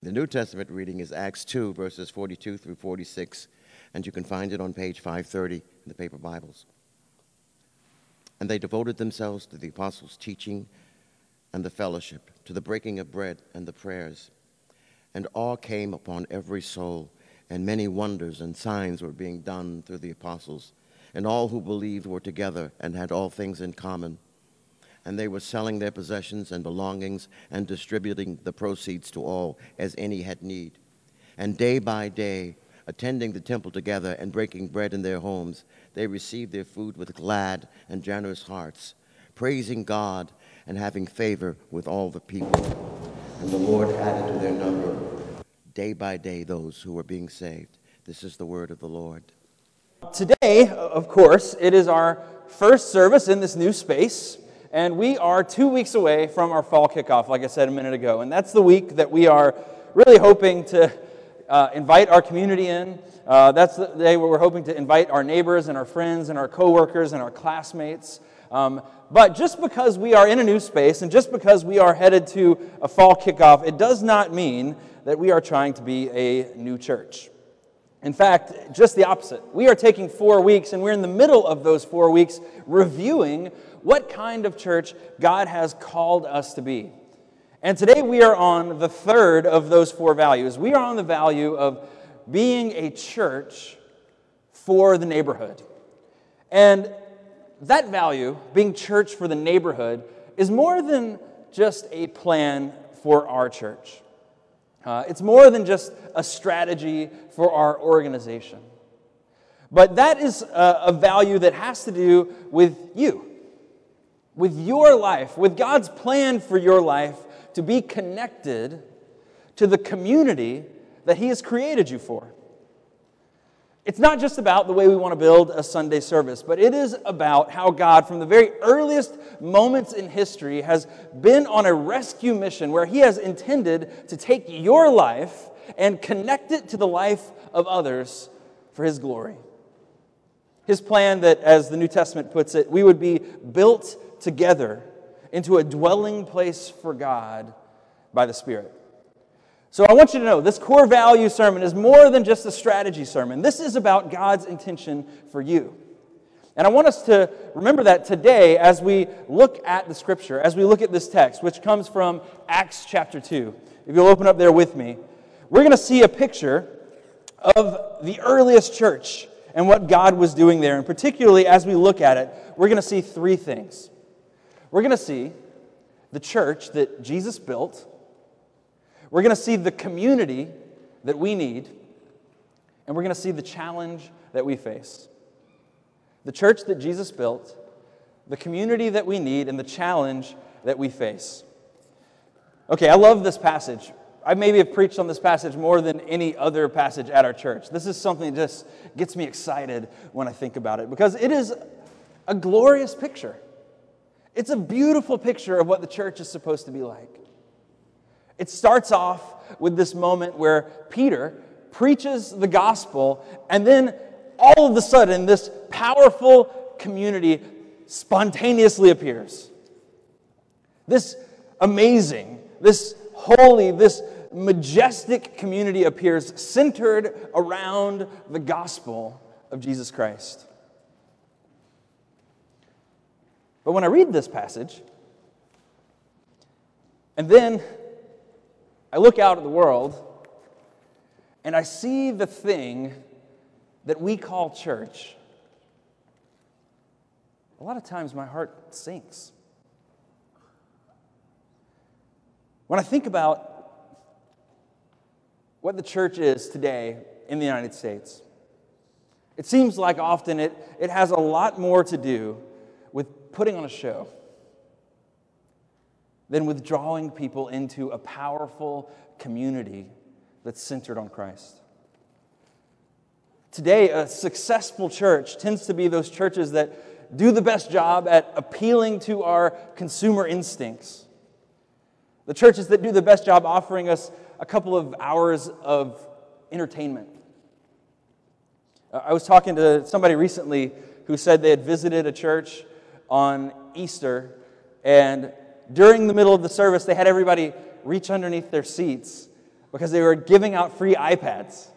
The New Testament reading is Acts 2, verses 42 through 46, and you can find it on page 530 in the paper Bibles. And they devoted themselves to the apostles' teaching and the fellowship, to the breaking of bread and the prayers. And awe came upon every soul, and many wonders and signs were being done through the apostles. And all who believed were together and had all things in common. And they were selling their possessions and belongings and distributing the proceeds to all as any had need. And day by day, attending the temple together and breaking bread in their homes, they received their food with glad and generous hearts, praising God and having favor with all the people. And the Lord added to their number day by day those who were being saved. This is the word of the Lord. Today, of course, it is our first service in this new space, and we are two weeks away from our fall kickoff, like I said a minute ago. And that's the week that we are really hoping to uh, invite our community in. Uh, that's the day where we're hoping to invite our neighbors and our friends and our coworkers and our classmates. Um, but just because we are in a new space and just because we are headed to a fall kickoff, it does not mean that we are trying to be a new church. In fact, just the opposite. We are taking four weeks, and we're in the middle of those four weeks reviewing what kind of church God has called us to be. And today we are on the third of those four values. We are on the value of being a church for the neighborhood. And that value, being church for the neighborhood, is more than just a plan for our church. Uh, it's more than just a strategy for our organization. But that is a, a value that has to do with you, with your life, with God's plan for your life to be connected to the community that He has created you for. It's not just about the way we want to build a Sunday service, but it is about how God, from the very earliest moments in history, has been on a rescue mission where He has intended to take your life and connect it to the life of others for His glory. His plan that, as the New Testament puts it, we would be built together into a dwelling place for God by the Spirit. So I want you to know this core value sermon is more than just a strategy sermon. This is about God's intention for you. And I want us to remember that today as we look at the scripture, as we look at this text, which comes from Acts chapter 2. If you'll open up there with me, we're going to see a picture of the earliest church and what God was doing there. And particularly as we look at it, we're going to see three things. We're going to see the church that Jesus built we're going to see the community that we need, and we're going to see the challenge that we face. The church that Jesus built, the community that we need, and the challenge that we face. Okay, I love this passage. I maybe have preached on this passage more than any other passage at our church. This is something that just gets me excited when I think about it because it is a glorious picture. It's a beautiful picture of what the church is supposed to be like. It starts off with this moment where Peter preaches the gospel, and then all of a sudden, this powerful community spontaneously appears. This amazing, this holy, this majestic community appears centered around the gospel of Jesus Christ. But when I read this passage, and then I look out at the world and I see the thing that we call church. A lot of times my heart sinks. When I think about what the church is today in the United States, it seems like often it, it has a lot more to do with putting on a show than withdrawing people into a powerful community that's centered on Christ. Today, a successful church tends to be those churches that do the best job at appealing to our consumer instincts. The churches that do the best job offering us a couple of hours of entertainment. Uh, I was talking to somebody recently who said they had visited a church on Easter and during the middle of the service, they had everybody reach underneath their seats because they were giving out free iPads.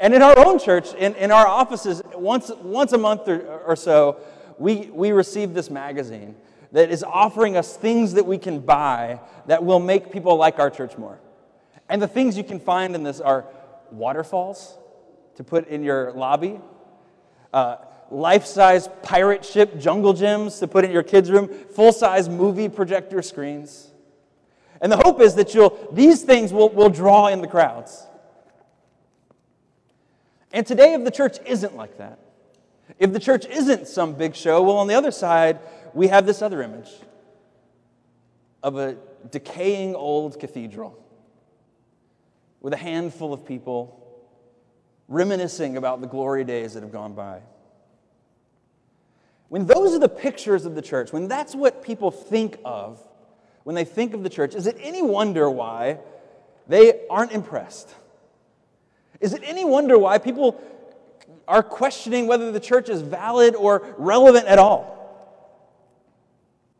And in our own church, in, in our offices, once, once a month or, or so, we, we receive this magazine that is offering us things that we can buy that will make people like our church more. And the things you can find in this are waterfalls to put in your lobby, uh, life size pirate ship jungle gyms to put in your kids' room, full size movie projector screens. And the hope is that you'll, these things will, will draw in the crowds. And today, if the church isn't like that, if the church isn't some big show, well, on the other side, we have this other image of a decaying old cathedral with a handful of people reminiscing about the glory days that have gone by. When those are the pictures of the church, when that's what people think of when they think of the church, is it any wonder why they aren't impressed? Is it any wonder why people are questioning whether the church is valid or relevant at all?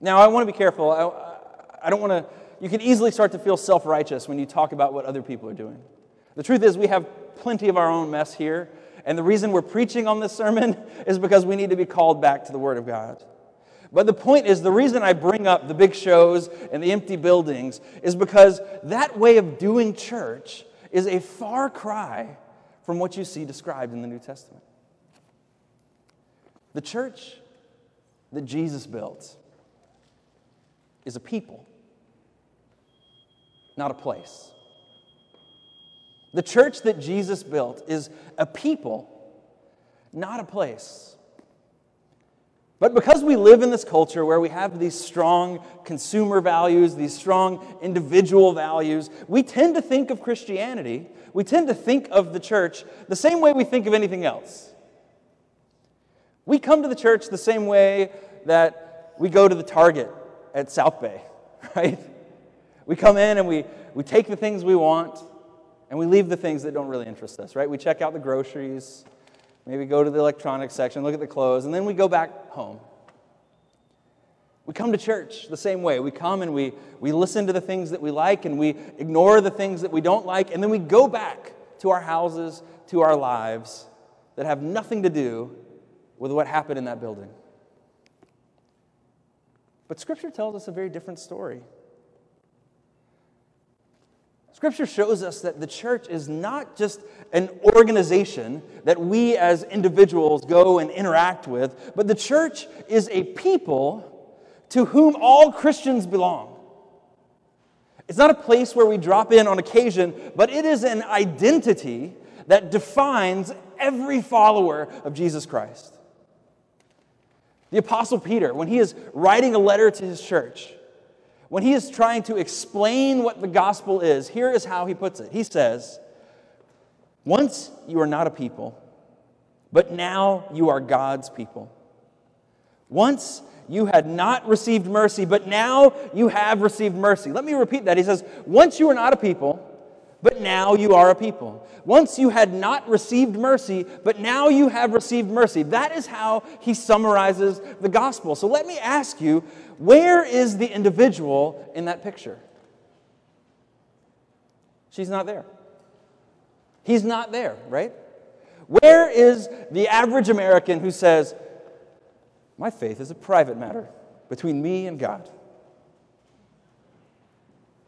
Now, I want to be careful. I, I don't want to, you can easily start to feel self righteous when you talk about what other people are doing. The truth is, we have plenty of our own mess here. And the reason we're preaching on this sermon is because we need to be called back to the Word of God. But the point is, the reason I bring up the big shows and the empty buildings is because that way of doing church is a far cry from what you see described in the New Testament. The church that Jesus built is a people, not a place. The church that Jesus built is a people, not a place. But because we live in this culture where we have these strong consumer values, these strong individual values, we tend to think of Christianity, we tend to think of the church the same way we think of anything else. We come to the church the same way that we go to the Target at South Bay, right? We come in and we, we take the things we want, and we leave the things that don't really interest us, right? We check out the groceries, maybe go to the electronics section, look at the clothes, and then we go back home. We come to church the same way. We come and we, we listen to the things that we like and we ignore the things that we don't like, and then we go back to our houses, to our lives that have nothing to do with what happened in that building. But Scripture tells us a very different story. Scripture shows us that the church is not just an organization that we as individuals go and interact with, but the church is a people to whom all Christians belong. It's not a place where we drop in on occasion, but it is an identity that defines every follower of Jesus Christ. The Apostle Peter, when he is writing a letter to his church, when he is trying to explain what the gospel is, here is how he puts it. He says, Once you are not a people, but now you are God's people. Once you had not received mercy, but now you have received mercy. Let me repeat that. He says, Once you were not a people, but now you are a people. Once you had not received mercy, but now you have received mercy. That is how he summarizes the gospel. So let me ask you where is the individual in that picture? She's not there. He's not there, right? Where is the average American who says, My faith is a private matter between me and God?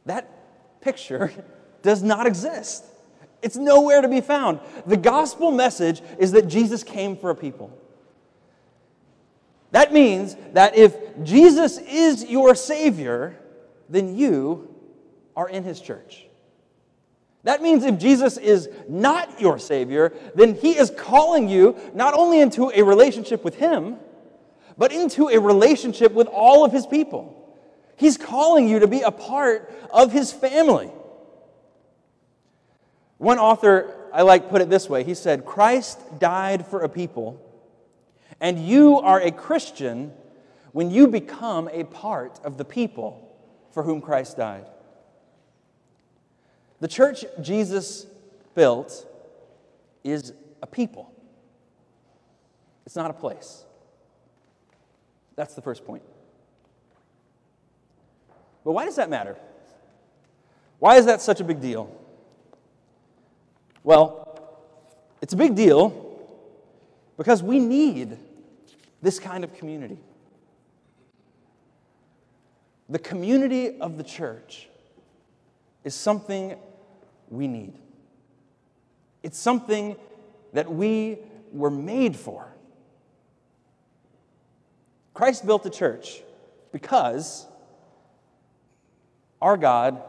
That picture does not exist. It's nowhere to be found. The gospel message is that Jesus came for a people. That means that if Jesus is your Savior, then you are in His church. That means if Jesus is not your Savior, then He is calling you not only into a relationship with Him, but into a relationship with all of His people. He's calling you to be a part of His family. One author I like put it this way he said, Christ died for a people, and you are a Christian when you become a part of the people for whom Christ died. The church Jesus built is a people, it's not a place. That's the first point. But why does that matter? Why is that such a big deal? Well, it's a big deal because we need this kind of community. The community of the church is something we need. It's something that we were made for. Christ built the church because our God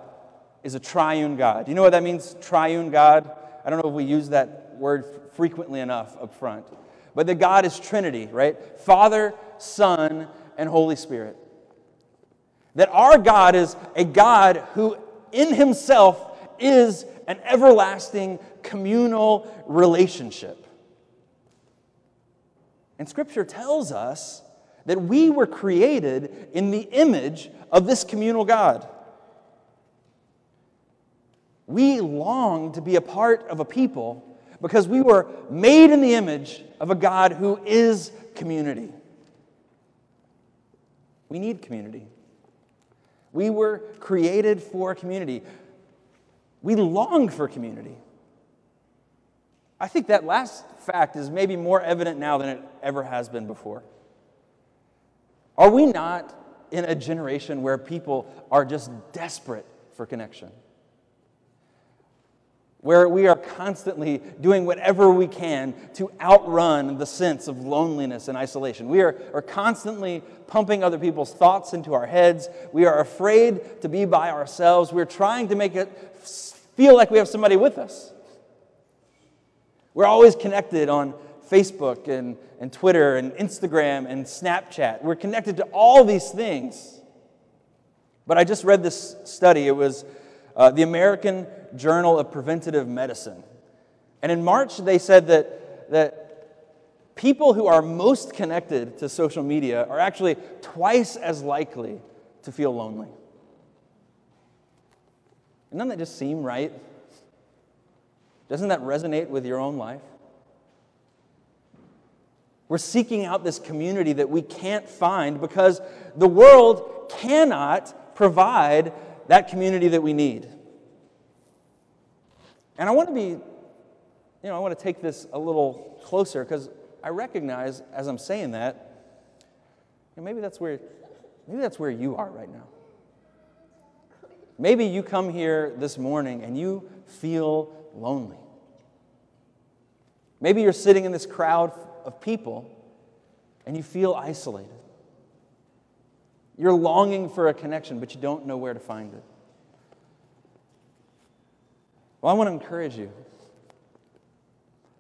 is a triune God. You know what that means, triune God? I don't know if we use that word frequently enough up front. But that God is Trinity, right? Father, Son, and Holy Spirit. That our God is a God who in himself is an everlasting communal relationship. And Scripture tells us that we were created in the image of this communal God. We long to be a part of a people because we were made in the image of a God who is community. We need community. We were created for community. We long for community. I think that last fact is maybe more evident now than it ever has been before. Are we not in a generation where people are just desperate for connection? Where we are constantly doing whatever we can to outrun the sense of loneliness and isolation. We are, are constantly pumping other people's thoughts into our heads. We are afraid to be by ourselves. We're trying to make it feel like we have somebody with us. We're always connected on Facebook and, and Twitter and Instagram and Snapchat. We're connected to all these things. But I just read this study. It was uh, the American Journal of Preventative Medicine. And in March, they said that, that people who are most connected to social media are actually twice as likely to feel lonely. Doesn't that just seem right? Doesn't that resonate with your own life? We're seeking out this community that we can't find because the world cannot provide that community that we need. And I want to be, you know, I want to take this a little closer because I recognize as I'm saying that, you know, maybe that's where maybe that's where you are right now. Maybe you come here this morning and you feel lonely. Maybe you're sitting in this crowd of people and you feel isolated. You're longing for a connection, but you don't know where to find it. Well, I want to encourage you.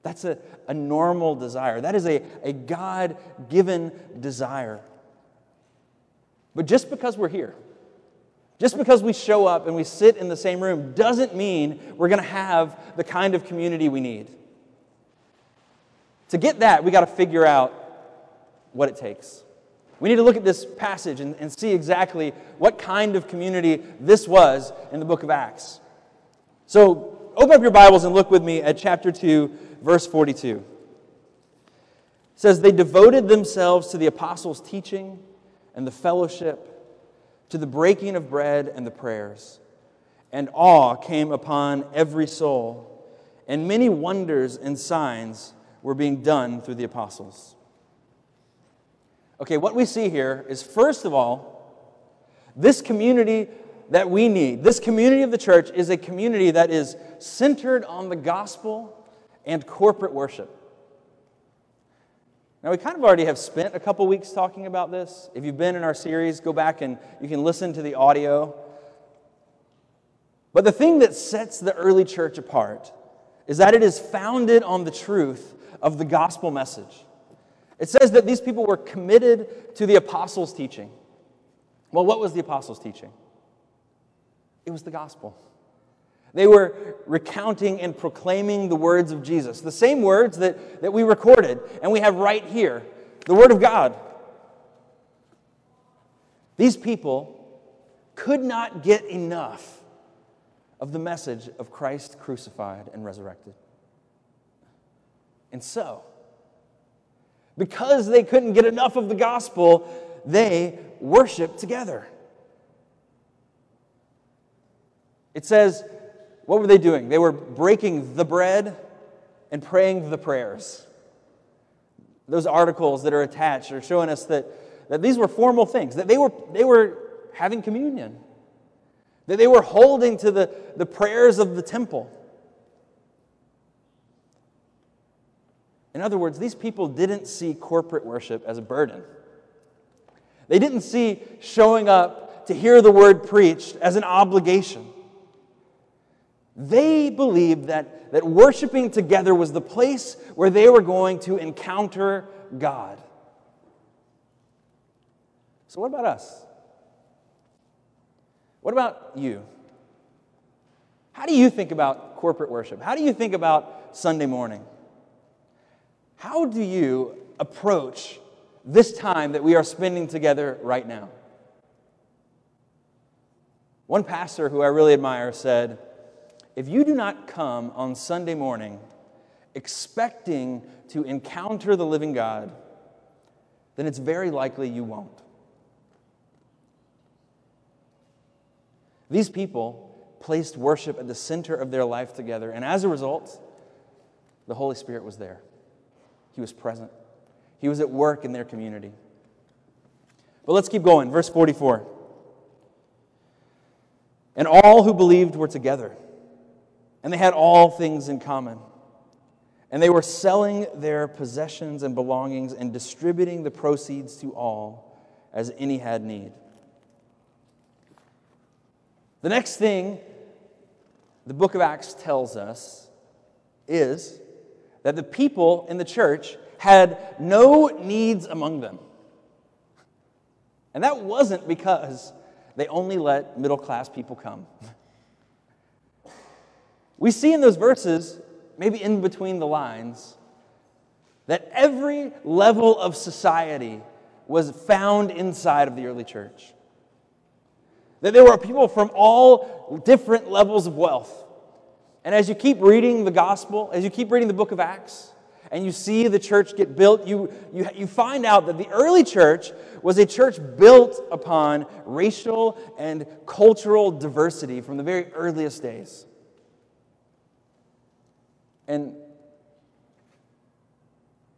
That's a, a normal desire. That is a, a God given desire. But just because we're here, just because we show up and we sit in the same room, doesn't mean we're going to have the kind of community we need. To get that, we got to figure out what it takes. We need to look at this passage and, and see exactly what kind of community this was in the book of Acts. So open up your Bibles and look with me at chapter 2, verse 42. It says, They devoted themselves to the apostles' teaching and the fellowship, to the breaking of bread and the prayers. And awe came upon every soul, and many wonders and signs were being done through the apostles. Okay, what we see here is first of all, this community that we need, this community of the church, is a community that is centered on the gospel and corporate worship. Now, we kind of already have spent a couple weeks talking about this. If you've been in our series, go back and you can listen to the audio. But the thing that sets the early church apart is that it is founded on the truth of the gospel message. It says that these people were committed to the apostles' teaching. Well, what was the apostles' teaching? It was the gospel. They were recounting and proclaiming the words of Jesus, the same words that, that we recorded and we have right here the Word of God. These people could not get enough of the message of Christ crucified and resurrected. And so, because they couldn't get enough of the gospel, they worshiped together. It says, what were they doing? They were breaking the bread and praying the prayers. Those articles that are attached are showing us that, that these were formal things, that they were, they were having communion, that they were holding to the, the prayers of the temple. In other words, these people didn't see corporate worship as a burden. They didn't see showing up to hear the word preached as an obligation. They believed that, that worshiping together was the place where they were going to encounter God. So, what about us? What about you? How do you think about corporate worship? How do you think about Sunday morning? How do you approach this time that we are spending together right now? One pastor who I really admire said, If you do not come on Sunday morning expecting to encounter the living God, then it's very likely you won't. These people placed worship at the center of their life together, and as a result, the Holy Spirit was there. He was present, He was at work in their community. But let's keep going. Verse 44. And all who believed were together, and they had all things in common. And they were selling their possessions and belongings and distributing the proceeds to all as any had need. The next thing the book of Acts tells us is that the people in the church had no needs among them. And that wasn't because they only let middle class people come. We see in those verses, maybe in between the lines, that every level of society was found inside of the early church. That there were people from all different levels of wealth. And as you keep reading the gospel, as you keep reading the book of Acts, and you see the church get built, you, you, you find out that the early church was a church built upon racial and cultural diversity from the very earliest days. And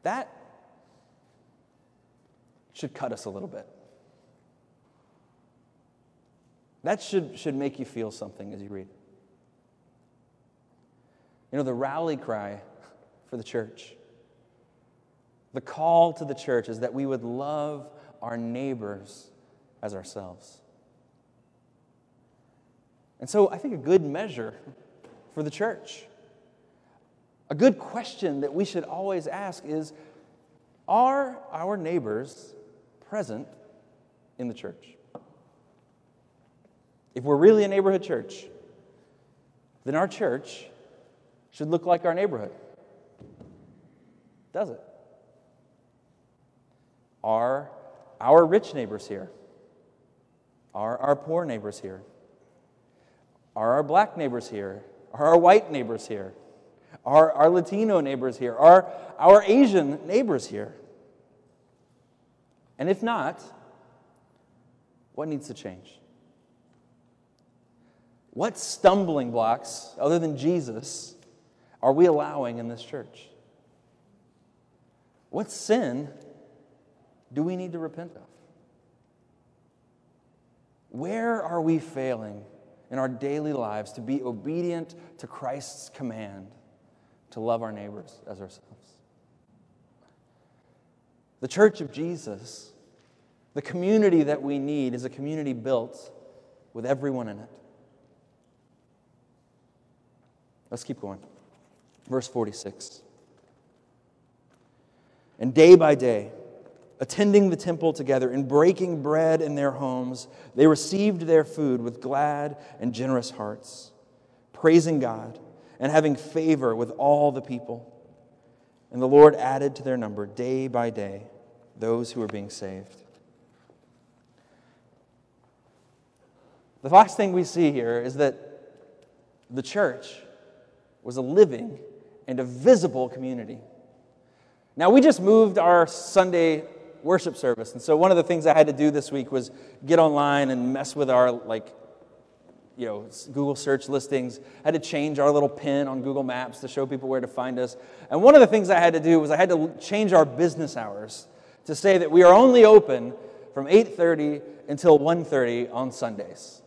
that should cut us a little bit. That should, should make you feel something as you read. You know, the rally cry for the church, the call to the church is that we would love our neighbors as ourselves. And so I think a good measure for the church, a good question that we should always ask is Are our neighbors present in the church? If we're really a neighborhood church, then our church should look like our neighborhood. Does it? Are our rich neighbors here? Are our poor neighbors here? Are our black neighbors here? Are our white neighbors here? Are our Latino neighbors here? Are our Asian neighbors here? And if not, what needs to change? What stumbling blocks, other than Jesus, are we allowing in this church? What sin do we need to repent of? Where are we failing in our daily lives to be obedient to Christ's command to love our neighbors as ourselves? The church of Jesus, the community that we need, is a community built with everyone in it. Let's keep going. Verse 46. And day by day, attending the temple together and breaking bread in their homes, they received their food with glad and generous hearts, praising God and having favor with all the people. And the Lord added to their number day by day those who were being saved. The last thing we see here is that the church was a living and a visible community. Now, we just moved our Sunday worship service. And so one of the things I had to do this week was get online and mess with our like you know, Google search listings. I had to change our little pin on Google Maps to show people where to find us. And one of the things I had to do was I had to change our business hours to say that we are only open from 8:30 until 1:30 on Sundays.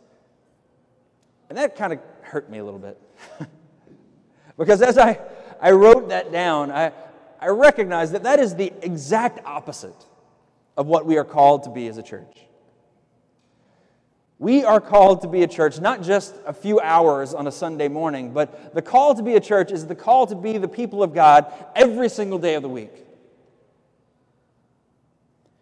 And that kind of hurt me a little bit. because as I, I wrote that down, I, I recognized that that is the exact opposite of what we are called to be as a church. We are called to be a church, not just a few hours on a Sunday morning, but the call to be a church is the call to be the people of God every single day of the week.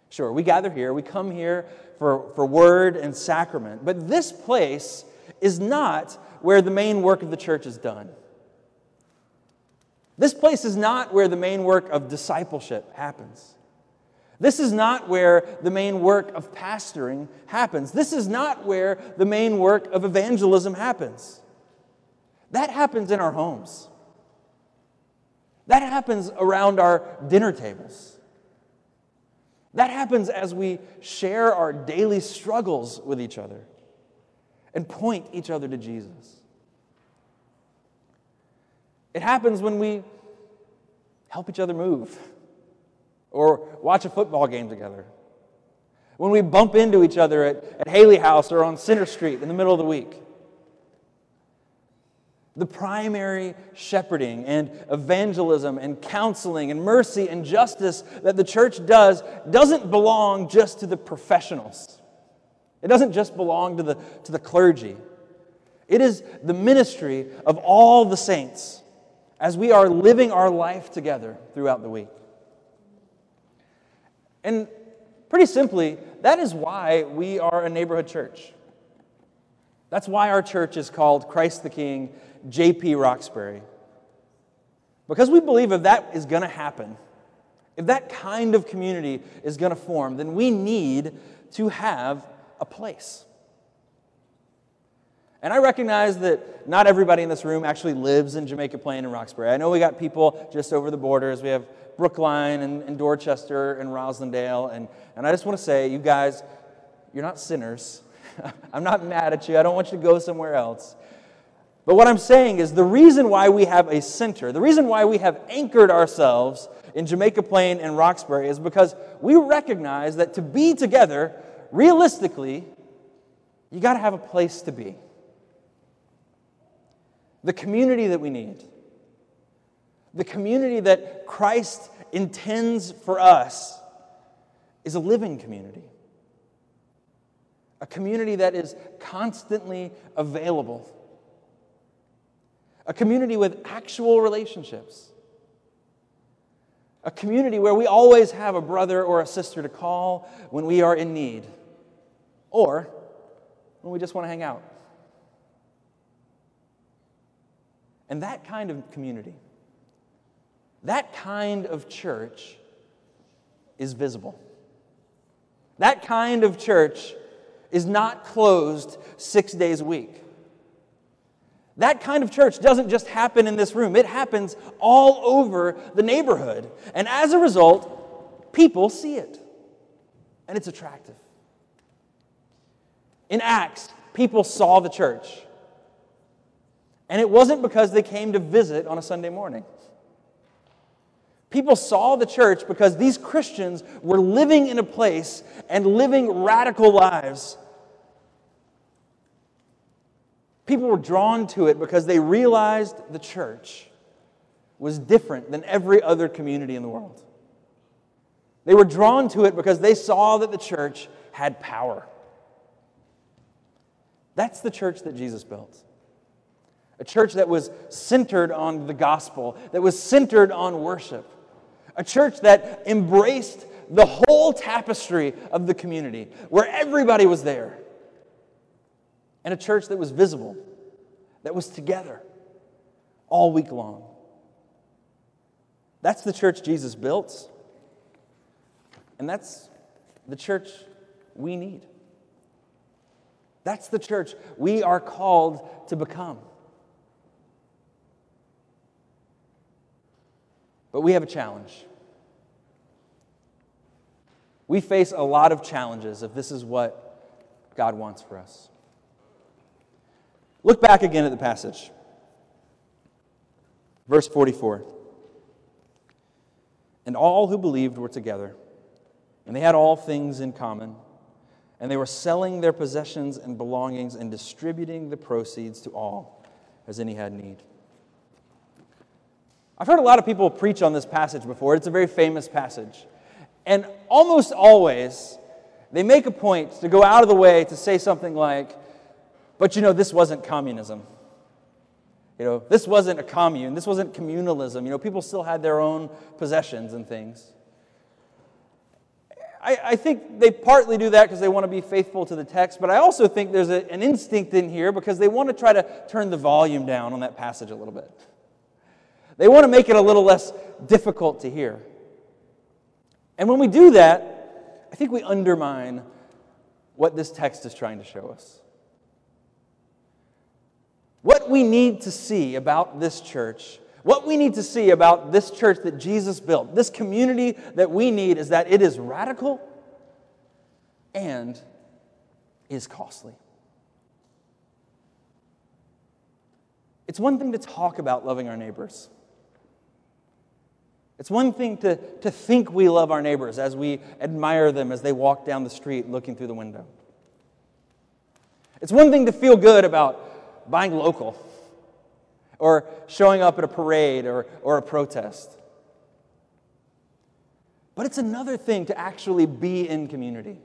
Sure, we gather here, we come here for, for word and sacrament, but this place is not where the main work of the church is done. This place is not where the main work of discipleship happens. This is not where the main work of pastoring happens. This is not where the main work of evangelism happens. That happens in our homes. That happens around our dinner tables. That happens as we share our daily struggles with each other and point each other to Jesus. It happens when we help each other move or watch a football game together. When we bump into each other at, at Haley House or on Center Street in the middle of the week. The primary shepherding and evangelism and counseling and mercy and justice that the church does doesn't belong just to the professionals. It doesn't just belong to the, to the clergy. It is the ministry of all the saints as we are living our life together throughout the week. And pretty simply, that is why we are a neighborhood church. That's why our church is called Christ the King, JP Roxbury. Because we believe if that is going to happen, if that kind of community is going to form, then we need to have a place. And I recognize that not everybody in this room actually lives in Jamaica Plain and Roxbury. I know we got people just over the borders. We have Brookline and, and Dorchester and Roslindale. And, and I just want to say, you guys, you're not sinners. I'm not mad at you. I don't want you to go somewhere else. But what I'm saying is the reason why we have a center, the reason why we have anchored ourselves in Jamaica Plain and Roxbury is because we recognize that to be together, realistically, you got to have a place to be. The community that we need the community that Christ intends for us is a living community, a community that is constantly available, a community with actual relationships, a community where we always have a brother or a sister to call when we are in need or when we just want to hang out. And that kind of community that kind of church is visible. That kind of church is not closed six days a week. That kind of church doesn't just happen in this room, it happens all over the neighborhood. And as a result, people see it. And it's attractive. In Acts, people saw the church. And it wasn't because they came to visit on a Sunday morning. People saw the church because these Christians were living in a place and living radical lives. People were drawn to it because they realized the church was different than every other community in the world. They were drawn to it because they saw that the church had power. That's the church that Jesus built. A church that was centered on the gospel, that was centered on worship a church that embraced the whole tapestry of the community, where everybody was there, and a church that was visible, that was together all week long. That's the church Jesus built, and that's the church we need. That's the church we are called to become. But we have a challenge. We face a lot of challenges if this is what God wants for us. Look back again at the passage. Verse 44. And all who believed were together, and they had all things in common, and they were selling their possessions and belongings and distributing the proceeds to all as any had need. I've heard a lot of people preach on this passage before. It's a very famous passage. And almost always, they make a point to go out of the way to say something like, but you know, this wasn't communism. You know, this wasn't a commune. This wasn't communalism. You know, people still had their own possessions and things. I, I think they partly do that because they want to be faithful to the text, but I also think there's a, an instinct in here because they want to try to turn the volume down on that passage a little bit. They want to make it a little less difficult to hear. And when we do that, I think we undermine what this text is trying to show us. What we need to see about this church, what we need to see about this church that Jesus built, this community that we need, is that it is radical and is costly. It's one thing to talk about loving our neighbors. It's one thing to, to think we love our neighbors as we admire them as they walk down the street looking through the window. It's one thing to feel good about buying local or showing up at a parade or, or a protest. But it's another thing to actually be in community,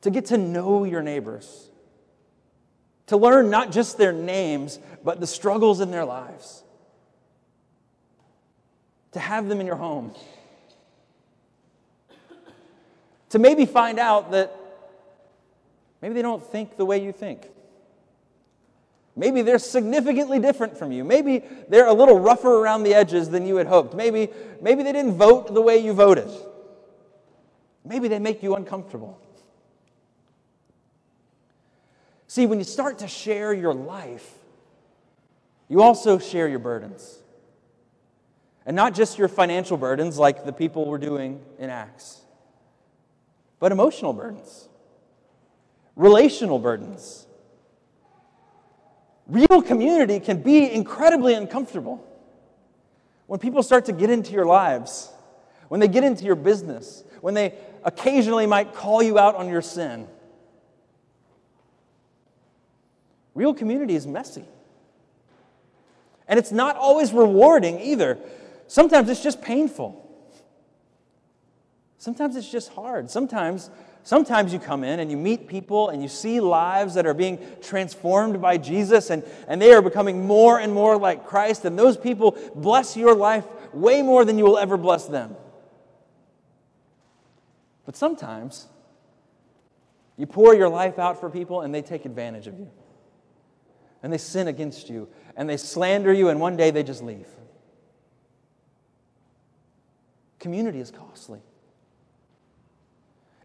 to get to know your neighbors, to learn not just their names, but the struggles in their lives, to have them in your home, to maybe find out that maybe they don't think the way you think. Maybe they're significantly different from you. Maybe they're a little rougher around the edges than you had hoped. Maybe, maybe they didn't vote the way you voted. Maybe they make you uncomfortable. See, when you start to share your life, you also share your burdens. And not just your financial burdens like the people were doing in Acts, but emotional burdens, relational burdens Real community can be incredibly uncomfortable. When people start to get into your lives, when they get into your business, when they occasionally might call you out on your sin. Real community is messy. And it's not always rewarding either. Sometimes it's just painful. Sometimes it's just hard. Sometimes Sometimes you come in and you meet people and you see lives that are being transformed by Jesus and, and they are becoming more and more like Christ, and those people bless your life way more than you will ever bless them. But sometimes you pour your life out for people and they take advantage of you. And they sin against you and they slander you, and one day they just leave. Community is costly.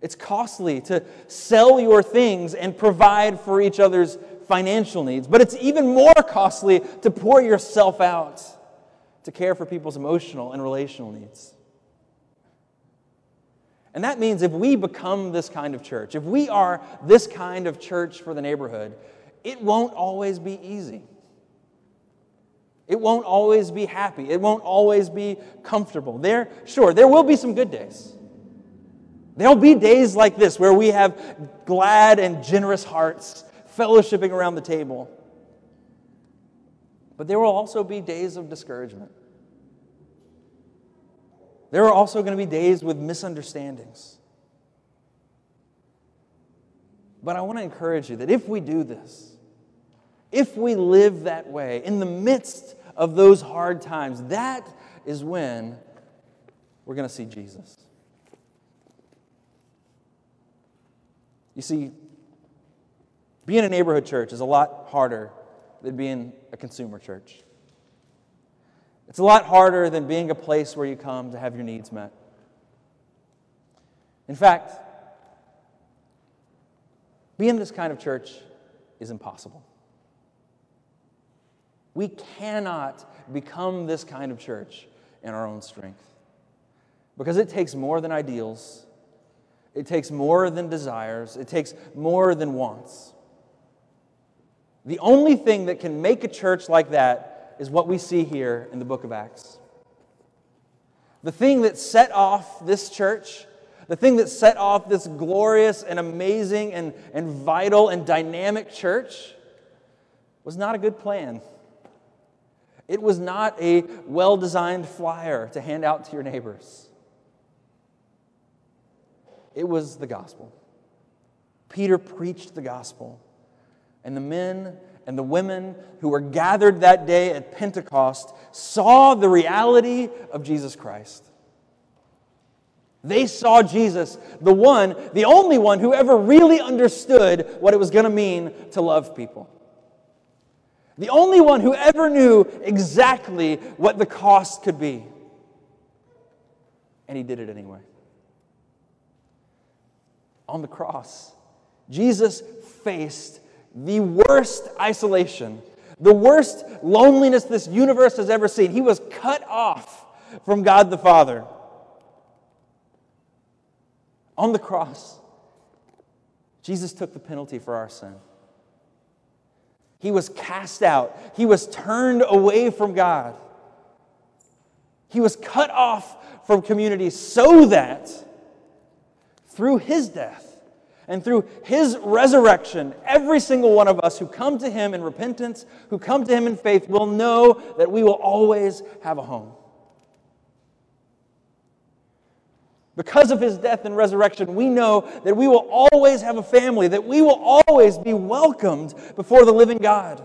It's costly to sell your things and provide for each other's financial needs, but it's even more costly to pour yourself out to care for people's emotional and relational needs. And that means if we become this kind of church, if we are this kind of church for the neighborhood, it won't always be easy. It won't always be happy. It won't always be comfortable. There, sure, there will be some good days. There'll be days like this where we have glad and generous hearts fellowshipping around the table. But there will also be days of discouragement. There are also going to be days with misunderstandings. But I want to encourage you that if we do this, if we live that way in the midst of those hard times, that is when we're going to see Jesus. You see, being a neighborhood church is a lot harder than being a consumer church. It's a lot harder than being a place where you come to have your needs met. In fact, being this kind of church is impossible. We cannot become this kind of church in our own strength because it takes more than ideals it takes more than desires, it takes more than wants. The only thing that can make a church like that is what we see here in the book of Acts. The thing that set off this church, the thing that set off this glorious and amazing and, and vital and dynamic church, was not a good plan. It was not a well designed flyer to hand out to your neighbors. It was the gospel. Peter preached the gospel. And the men and the women who were gathered that day at Pentecost saw the reality of Jesus Christ. They saw Jesus, the one, the only one who ever really understood what it was going to mean to love people. The only one who ever knew exactly what the cost could be. And he did it anyway. On the cross, Jesus faced the worst isolation, the worst loneliness this universe has ever seen. He was cut off from God the Father. On the cross, Jesus took the penalty for our sin. He was cast out, he was turned away from God. He was cut off from community so that through his death, and through his resurrection, every single one of us who come to him in repentance, who come to him in faith, will know that we will always have a home. Because of his death and resurrection, we know that we will always have a family, that we will always be welcomed before the living God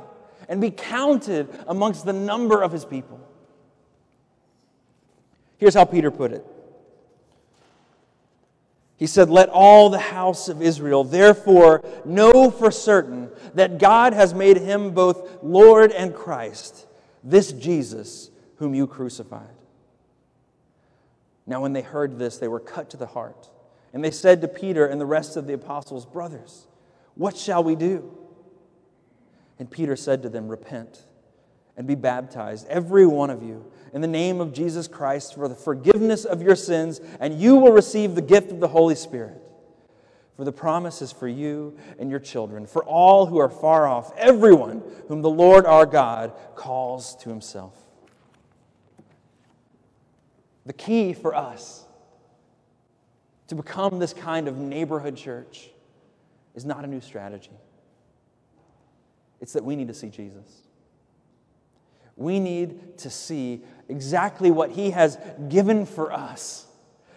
and be counted amongst the number of his people. Here's how Peter put it he said, Let all the house of Israel therefore know for certain that God has made him both Lord and Christ, this Jesus whom you crucified. Now, when they heard this, they were cut to the heart. And they said to Peter and the rest of the apostles, Brothers, what shall we do? And Peter said to them, Repent and be baptized, every one of you in the name of Jesus Christ for the forgiveness of your sins, and you will receive the gift of the Holy Spirit. For the promise is for you and your children, for all who are far off, everyone whom the Lord our God calls to himself. The key for us to become this kind of neighborhood church is not a new strategy. It's that we need to see Jesus. We need to see exactly what He has given for us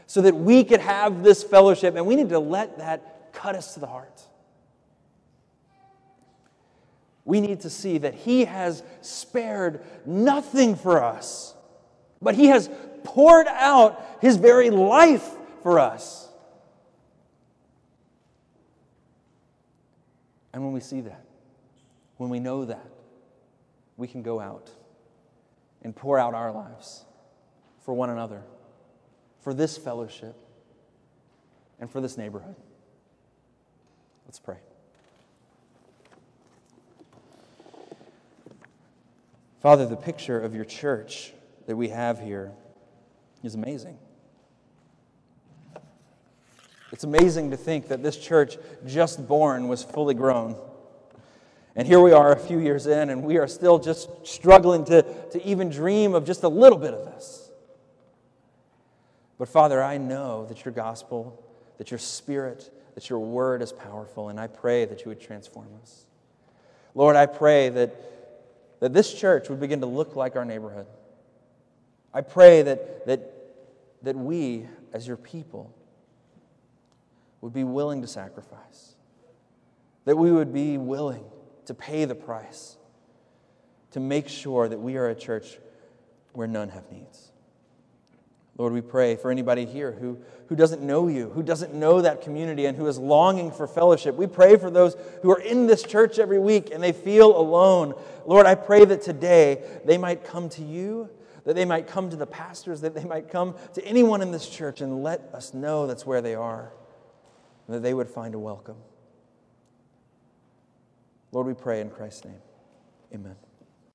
so that we could have this fellowship, and we need to let that cut us to the heart. We need to see that He has spared nothing for us, but He has poured out His very life for us. And when we see that, when we know that, we can go out and pour out our lives for one another, for this fellowship, and for this neighborhood. Let's pray. Father, the picture of your church that we have here is amazing. It's amazing to think that this church, just born, was fully grown. And here we are a few years in, and we are still just struggling to, to even dream of just a little bit of this. But Father, I know that your gospel, that your spirit, that your word is powerful, and I pray that you would transform us. Lord, I pray that, that this church would begin to look like our neighborhood. I pray that, that, that we, as your people, would be willing to sacrifice, that we would be willing to pay the price, to make sure that we are a church where none have needs. Lord, we pray for anybody here who, who doesn't know you, who doesn't know that community, and who is longing for fellowship. We pray for those who are in this church every week and they feel alone. Lord, I pray that today they might come to you, that they might come to the pastors, that they might come to anyone in this church and let us know that's where they are, and that they would find a welcome. Lord, we pray in Christ's name. Amen.